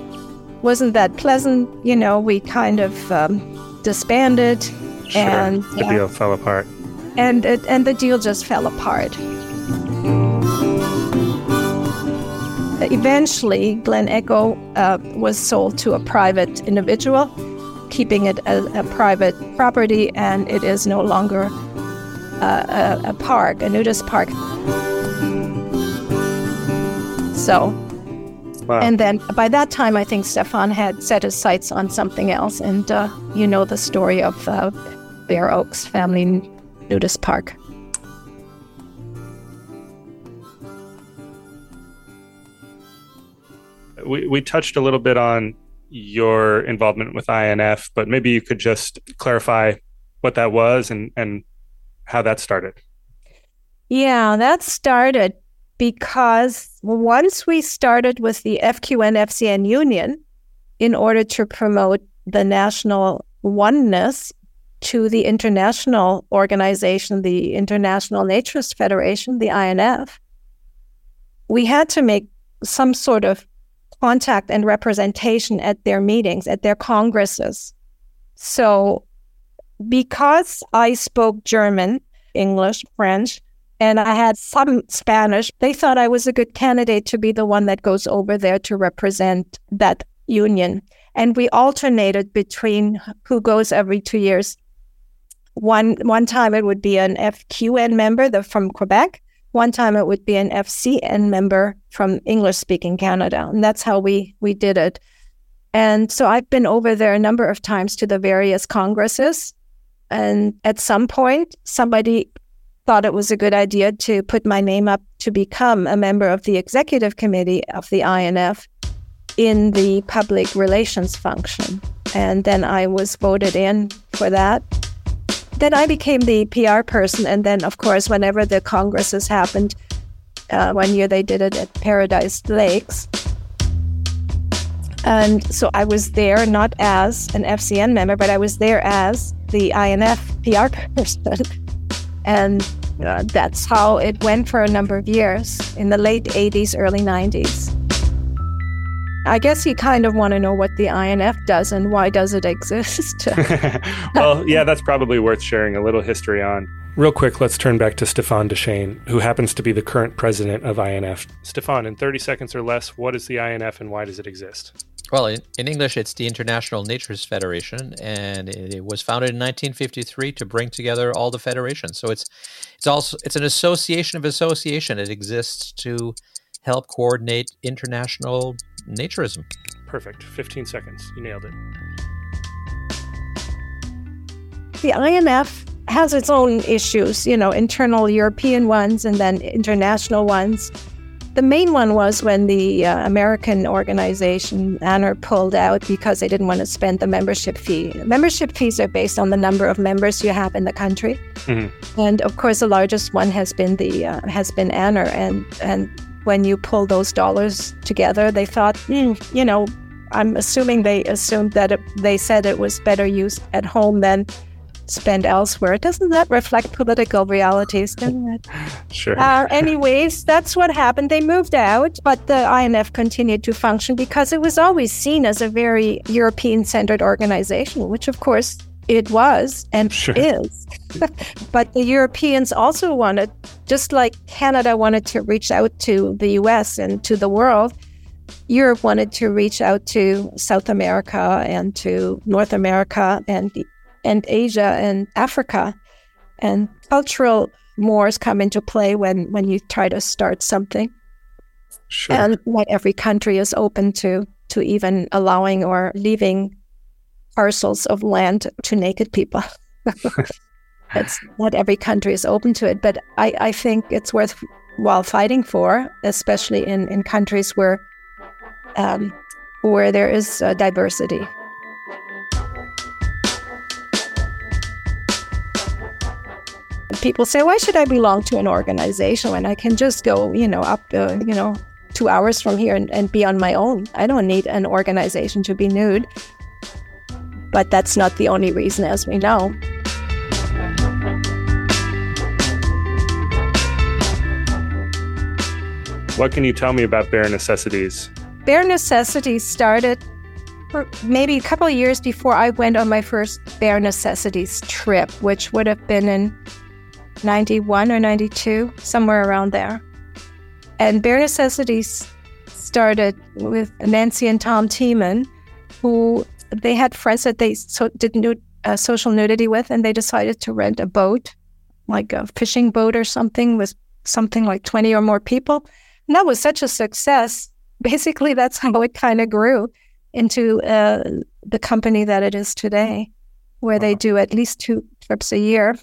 wasn't that pleasant. You know, we kind of um, disbanded, sure. and the deal fell apart. And it, and the deal just fell apart. Eventually, Glen Echo uh, was sold to a private individual, keeping it a, a private property, and it is no longer uh, a, a park, a nudist park. So Wow. And then by that time, I think Stéphane had set his sights on something else. And uh, you know the story of uh, Bare Oaks Family Nudist Park. We, we touched a little bit on your involvement with INF, but maybe you could just clarify what that was and, and how that started. Yeah, that started because once we started with the FQN FCN union in order to promote the national oneness to the international organization, the International Naturist Federation, the INF, we had to make some sort of contact and representation at their meetings, at their congresses. So, because I spoke German, English, French, and I had some Spanish, they thought I was a good candidate to be the one that goes over there to represent that union. And we alternated between who goes every two years. One one time it would be an FQN member the, from Quebec, one time it would be an FCN member from English speaking Canada. And that's how we, we did it. And so I've been over there a number of times to the various congresses. And at some point, somebody thought it was a good idea to put my name up to become a member of the executive committee of the INF in the public relations function. And then I was voted in for that then I became the PR person. And then, of course, whenever the congresses happened, uh, one year they did it at Paradise Lakes. And so I was there not as an FCN member, but I was there as the INF PR person. and uh, that's how it went for a number of years in the late 80s, early 90s. I guess you kind of want to know what the INF does and why does it exist. well, yeah, that's probably worth sharing a little history on. Real quick, let's turn back to Stéphane Deschênes, who happens to be the current president of INF. Stéphane, in 30 seconds or less, what is the INF and why does it exist? Well, in, in English, it's the International Naturist Federation, and it, it, was founded in 1953 to bring together all the federations. So it's it's also it's an association of association. It exists to help coordinate international naturism. Perfect. 15 seconds. You nailed it. The INF has its own issues, you know, internal European ones and then international ones. The main one was when the uh, American organization AANR pulled out because they didn't want to spend the membership fee. Membership fees are based on the number of members you have in the country, mm-hmm. and of course, the largest one has been the uh, has been AANR, and and when you pull those dollars together, they thought, mm, you know, I'm assuming they assumed that it, they said it was better used at home than spent elsewhere. Doesn't that reflect political realities, doesn't it? Sure. Uh, anyways, that's what happened. They moved out, but the INF continued to function because it was always seen as a very European centered organization, which of course it was and sure. is. but the Europeans also wanted, just like Canada wanted to reach out to the US and to the world, Europe wanted to reach out to South America and to North America and and Asia and Africa. And cultural mores come into play when, when you try to start something. Sure. And not every country is open to to even allowing or leaving parcels of land to naked people. it's not every country is open to it, but I, I think it's worthwhile fighting for, especially in, in countries where um, where there is uh, diversity. People say, "Why should I belong to an organization when I can just go, you know, up, uh, you know, two hours from here and, and be on my own? I don't need an organization to be nude." But that's not the only reason, as we know. What can you tell me about Bare Necessities? Bare Necessities started maybe a couple of years before I went on my first Bare Necessities trip, which would have been in 91 or 92, somewhere around there. And Bare Necessities started with Nancy and Tom Tiemann, who they had friends that they so, did nude, uh, social nudity with, and they decided to rent a boat, like a fishing boat or something, with something like 20 or more people. And that was such a success. Basically, that's how it kind of grew into uh, the company that it is today, where they do at least two trips a year.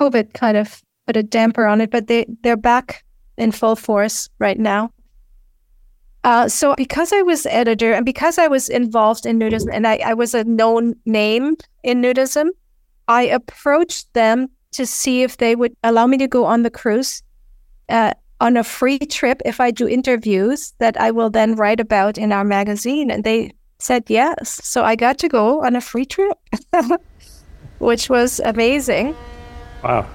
COVID kind of put a damper on it, but they, they're back in full force right now. Uh, so because I was editor and because I was involved in nudism and I, I was a known name in nudism, I approached them to see if they would allow me to go on the cruise uh, on a free trip if I do interviews that I will then write about in our magazine. And they said yes. So I got to go on a free trip, which was amazing. Wow.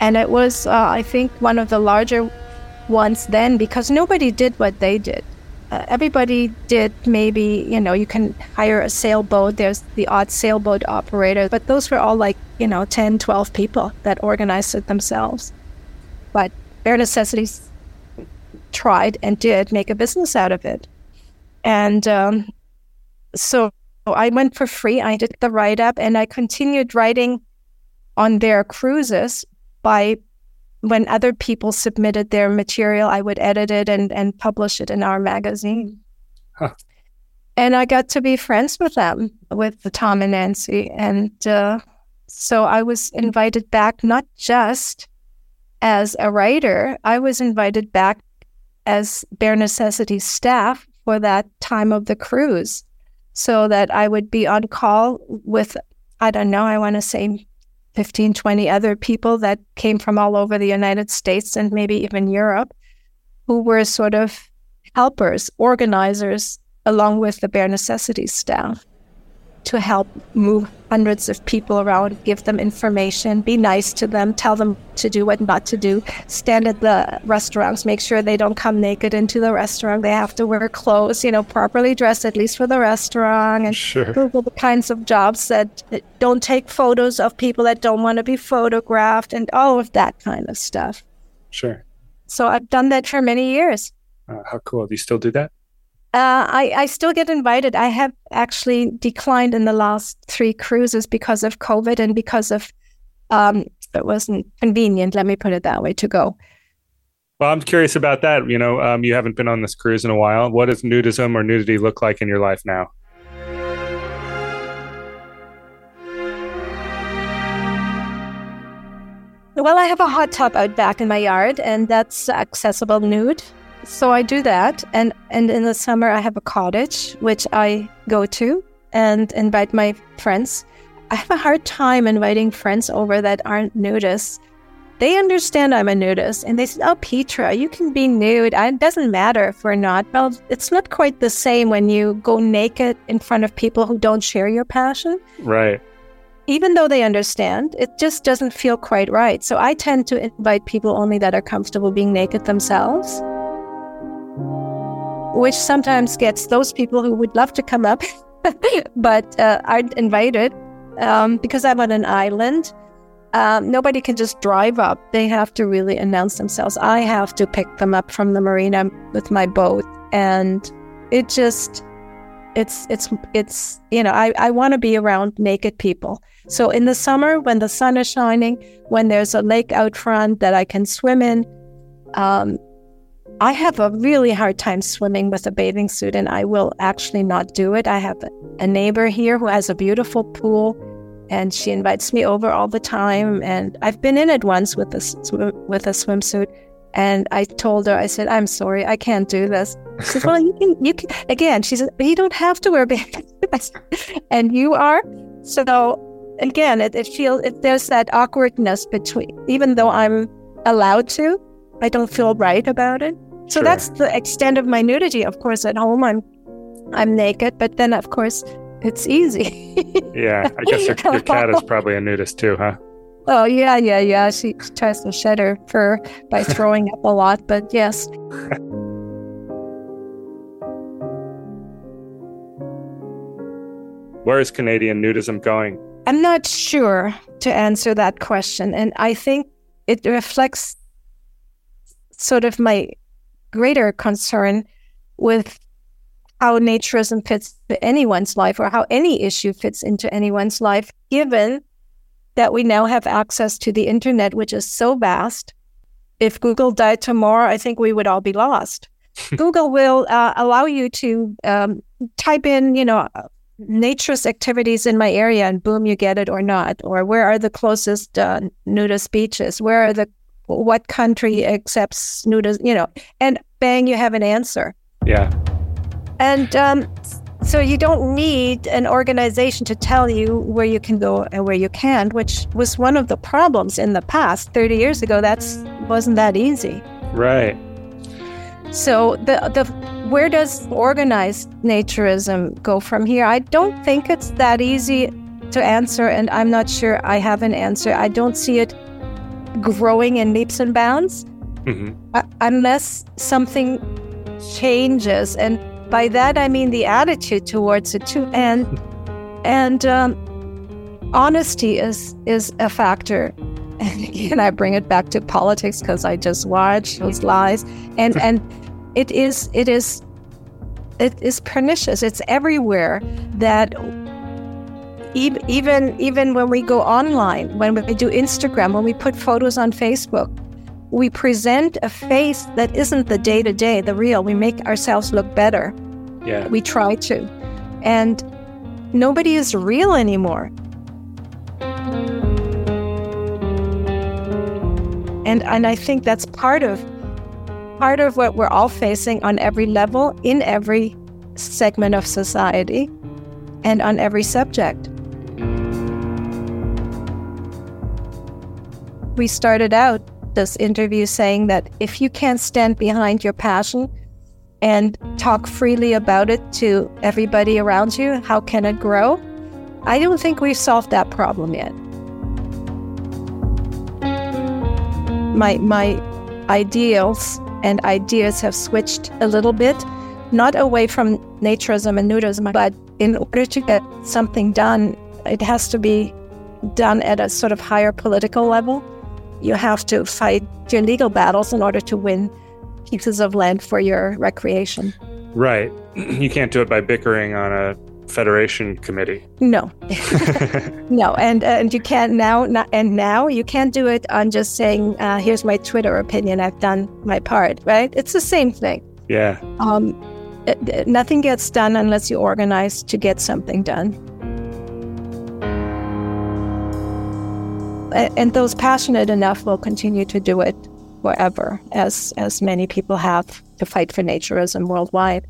And it was, uh, I think, one of the larger ones then because nobody did what they did. Uh, everybody did maybe, you know, you can hire a sailboat. There's the odd sailboat operator, but those were all like, you know, 10, 12 people that organized it themselves. But Bare Necessities tried and did make a business out of it. And um, so I went for free. I did the write up and I continued writing on their cruises by when other people submitted their material, I would edit it and, and publish it in our magazine. Huh. And I got to be friends with them, with Tom and Nancy. And uh, so I was invited back, not just as a writer, I was invited back as Bare Necessity staff for that time of the cruise so that I would be on call with, I don't know, I want to say 15, 20 other people that came from all over the United States and maybe even Europe who were sort of helpers, organizers, along with the bare necessities staff to help move hundreds of people around, give them information, be nice to them, tell them to do what not to do, stand at the restaurants, make sure they don't come naked into the restaurant. They have to wear clothes, you know, properly dressed, at least for the restaurant. And sure. are the kinds of jobs that don't take photos of people that don't want to be photographed and all of that kind of stuff. Sure. So I've done that for many years. Uh, how cool. Do you still do that? Uh, I, I still get invited. I have actually declined in the last three cruises because of COVID and because of um, it wasn't convenient. Let me put it that way to go. Well, I'm curious about that. You know, um, you haven't been on this cruise in a while. What does nudism or nudity look like in your life now? Well, I have a hot tub out back in my yard, and that's accessible nude. So I do that, and and in the summer I have a cottage which I go to and invite my friends. I have a hard time inviting friends over that aren't nudists. They understand I'm a nudist, and they say, "Oh, Petra, you can be nude. It doesn't matter if we're not." Well, it's not quite the same when you go naked in front of people who don't share your passion. Right even though they understand, it just doesn't feel quite right. So I tend to invite people only that are comfortable being naked themselves which sometimes gets those people who would love to come up but uh, aren't invited um, because I'm on an island. Um, nobody can just drive up. They have to really announce themselves. I have to pick them up from the marina with my boat, and it just it's it's it's you know I, I want to be around naked people. So in the summer when the sun is shining, when there's a lake out front that I can swim in, um, I have a really hard time swimming with a bathing suit, and I will actually not do it. I have a neighbor here who has a beautiful pool, and she invites me over all the time. And I've been in it once with a with a swimsuit, and I told her, I said, "I'm sorry, I can't do this." She said, "Well, you can, you can." Again, she said, "You don't have to wear bathing suit," and you are. So again, it, it feels it, there's that awkwardness between, even though I'm allowed to, I don't feel right about it. So sure. that's the extent of my nudity. Of course, at home I'm I'm naked, but then of course it's easy. yeah, I guess your, your, cat is probably a nudist too, huh? Oh yeah, yeah, yeah. She tries to shed her fur by throwing up a lot, but yes. Where is Canadian nudism going? I'm not sure to answer that question, and I think it reflects sort of my greater concern with how naturism fits into anyone's life or how any issue fits into anyone's life, given that we now have access to the internet, which is so vast. If Google died tomorrow, I think we would all be lost. Google will uh, allow you to um, type in, you know, naturist activities in my area, and boom, you get it or not. Or where are the closest uh, nudist beaches? Where are the what country accepts nudism, you know, and bang, you have an answer. Yeah. And um, so you don't need an organization to tell you where you can go and where you can't, which was one of the problems in the past. 30 years ago, that's wasn't that easy. Right. So the the where does organized naturism go from here? I don't think it's that easy to answer, and I'm not sure I have an answer. I don't see it growing in leaps and bounds mm-hmm. uh, unless something changes. And by that, I mean the attitude towards it too. And, and um, honesty is, is a factor. And again, I bring it back to politics because I just watch those lies. And, and, it is it is it is pernicious. It's everywhere that even even when we go online, when we do Instagram, when we put photos on Facebook, we present a face that isn't the day to day, the real. We make ourselves look better. Yeah. We try to. And nobody is real anymore. And and I think that's part of part of what we're all facing on every level, in every segment of society, and on every subject. We started out this interview saying that if you can't stand behind your passion and talk freely about it to everybody around you, how can it grow? I don't think we've solved that problem yet. My, my ideals and ideas have switched a little bit, not away from naturism and nudism, but in order to get something done, it has to be done at a sort of higher political level. You have to fight your legal battles in order to win pieces of land for your recreation. Right. You can't do it by bickering on a federation committee. No, no, and uh, and you can't now. Not, and now you can't do it on just saying, uh, "Here's my Twitter opinion. I've done my part." Right? It's the same thing. Yeah. Um, it, it, nothing gets done unless you organize to get something done. And those passionate enough will continue to do it forever, as as many people have to fight for naturism worldwide.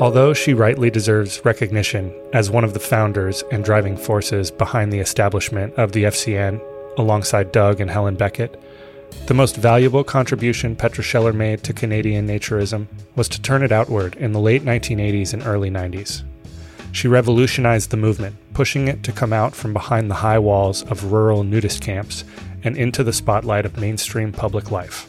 Although she rightly deserves recognition as one of the founders and driving forces behind the establishment of the FCN, alongside Doug and Helen Beckett, the most valuable contribution Petra Scheller made to Canadian naturism was to turn it outward in the late 1980s and early 90s. She revolutionized the movement, pushing it to come out from behind the high walls of rural nudist camps and into the spotlight of mainstream public life.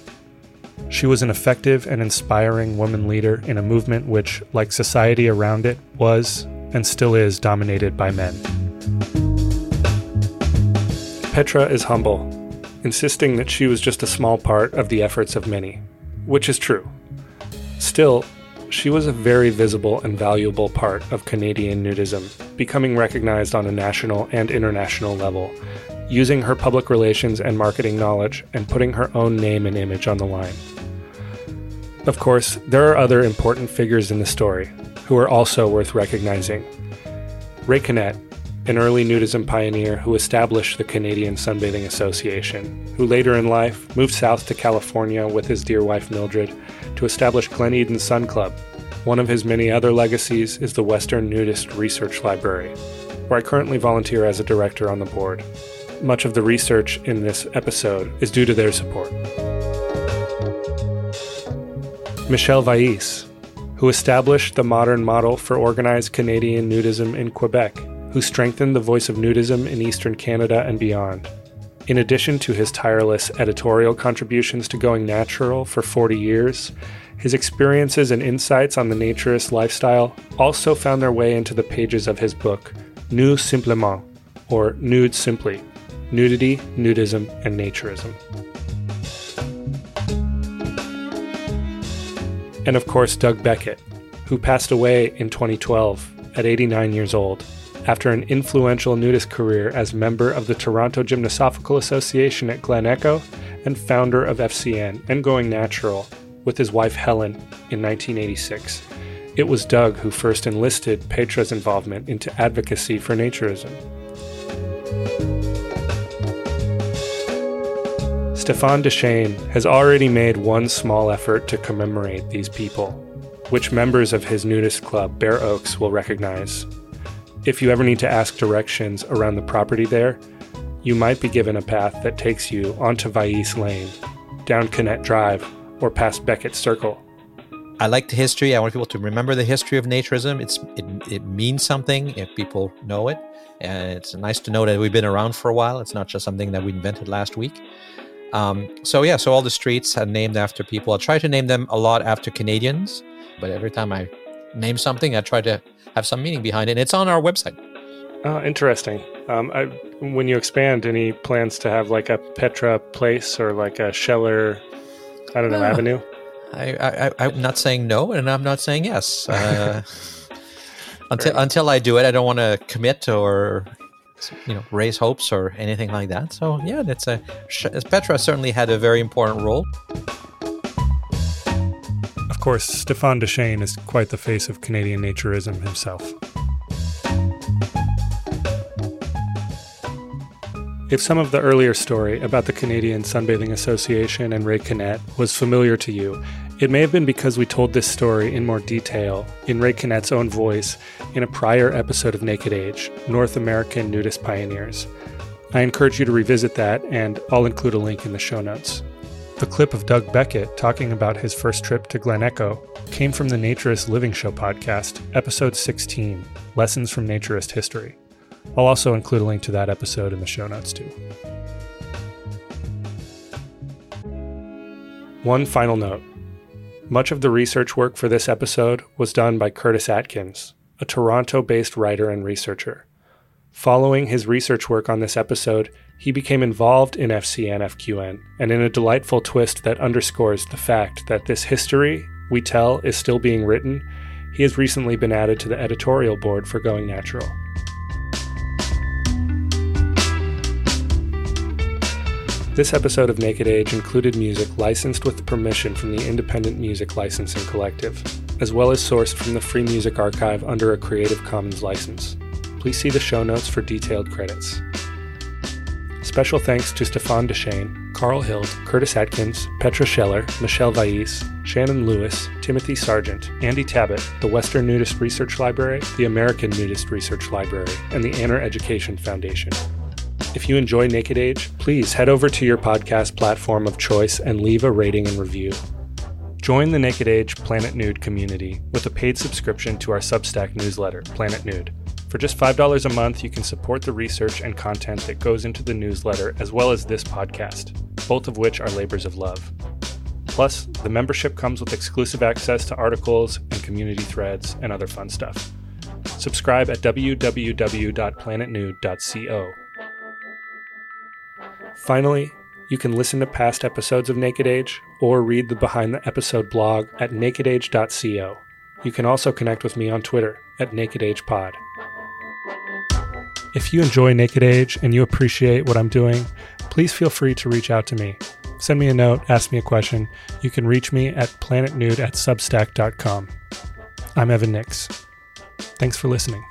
She was an effective and inspiring woman leader in a movement which, like society around it, was and still is dominated by men. Petra is humble, insisting that she was just a small part of the efforts of many, which is true. Still, she was a very visible and valuable part of Canadian nudism, becoming recognized on a national and international level, using her public relations and marketing knowledge and putting her own name and image on the line. Of course, there are other important figures in the story who are also worth recognizing. Ray Connett, an early nudism pioneer who established the Canadian Sunbathing Association, who later in life moved south to California with his dear wife Mildred to establish Glen Eden Sun Club. One of his many other legacies is the Western Nudist Research Library, where I currently volunteer as a director on the board. Much of the research in this episode is due to their support. Michel Vaïs, who established the modern model for organized Canadian nudism in Quebec, who strengthened the voice of nudism in eastern Canada and beyond. In addition to his tireless editorial contributions to Going Natural for 40 years, his experiences and insights on the naturist lifestyle also found their way into the pages of his book, Nu Simplement, or Nude Simply Nudity, Nudism, and Naturism. and of course Doug Beckett, who passed away in 2012 at 89 years old after an influential nudist career as member of the Toronto Gymnosophical Association at Glen Echo and founder of FCN and Going Natural with his wife Helen in 1986. It was Doug who first enlisted Petra's involvement into advocacy for naturism. Stéphane Deschênes has already made one small effort to commemorate these people, which members of his nudist club, Bare Oaks, will recognize. If you ever need to ask directions around the property there, you might be given a path that takes you onto Vaïs Lane, down Connett Drive, or past Beckett Circle. I like the history. I want people to remember the history of naturism. It's it, it means something if people know it. And it's nice to know that we've been around for a while. It's not just something that we invented last week. Um, so yeah, so all the streets are named after people. I try to name them a lot after Canadians, but every time I name something, I try to have some meaning behind it. And it's on our website. Oh, interesting. Um, I, when you expand, any plans to have like a Petra Place or like a Scheller, I don't know, Avenue? I, I, am not saying no, and I'm not saying yes. Uh, until until I do it, I don't want to commit or you know raise hopes or anything like that. So yeah, that's a Petra certainly had a very important role. Of course, Stéphane Deschênes is quite the face of Canadian naturism himself. If some of the earlier story about the Canadian Sunbathing Association and Ray Connett was familiar to you, it may have been because we told this story in more detail in Ray Connett's own voice in a prior episode of Naked Age North American Nudist Pioneers. I encourage you to revisit that, and I'll include a link in the show notes. The clip of Doug Beckett talking about his first trip to Glen Echo came from the Naturist Living Show podcast, episode 16 Lessons from Naturist History. I'll also include a link to that episode in the show notes too. One final note. Much of the research work for this episode was done by Curtis Atkins, a Toronto based writer and researcher. Following his research work on this episode, he became involved in FCN FQN, and in a delightful twist that underscores the fact that this history we tell is still being written, he has recently been added to the editorial board for Going Natural. This episode of Naked Age included music licensed with permission from the Independent Music Licensing Collective, as well as sourced from the Free Music Archive under a Creative Commons license. Please see the show notes for detailed credits. Special thanks to Stéphane Deschênes, Carl Hild, Curtis Atkins, Petra Scheller, Michel Vaïs, Shannon Lewis, Timothy Sargent, Andy Tabbitt, the Western Nudist Research Library, the American Nudist Research Library, and the AANR Education Foundation. If you enjoy Naked Age, please head over to your podcast platform of choice and leave a rating and review. Join the Naked Age Planet Nude community with a paid subscription to our Substack newsletter, Planet Nude. For just $5 a month, you can support the research and content that goes into the newsletter as well as this podcast, both of which are labors of love. Plus, the membership comes with exclusive access to articles and community threads and other fun stuff. Subscribe at www.planetnude.co. Finally, you can listen to past episodes of Naked Age or read the behind the episode blog at nakedage.co. You can also connect with me on Twitter at nakedagepod. If you enjoy Naked Age and you appreciate what I'm doing, please feel free to reach out to me. Send me a note, ask me a question. You can reach me at planetnude at substack.com. I'm Evan Nix. Thanks for listening.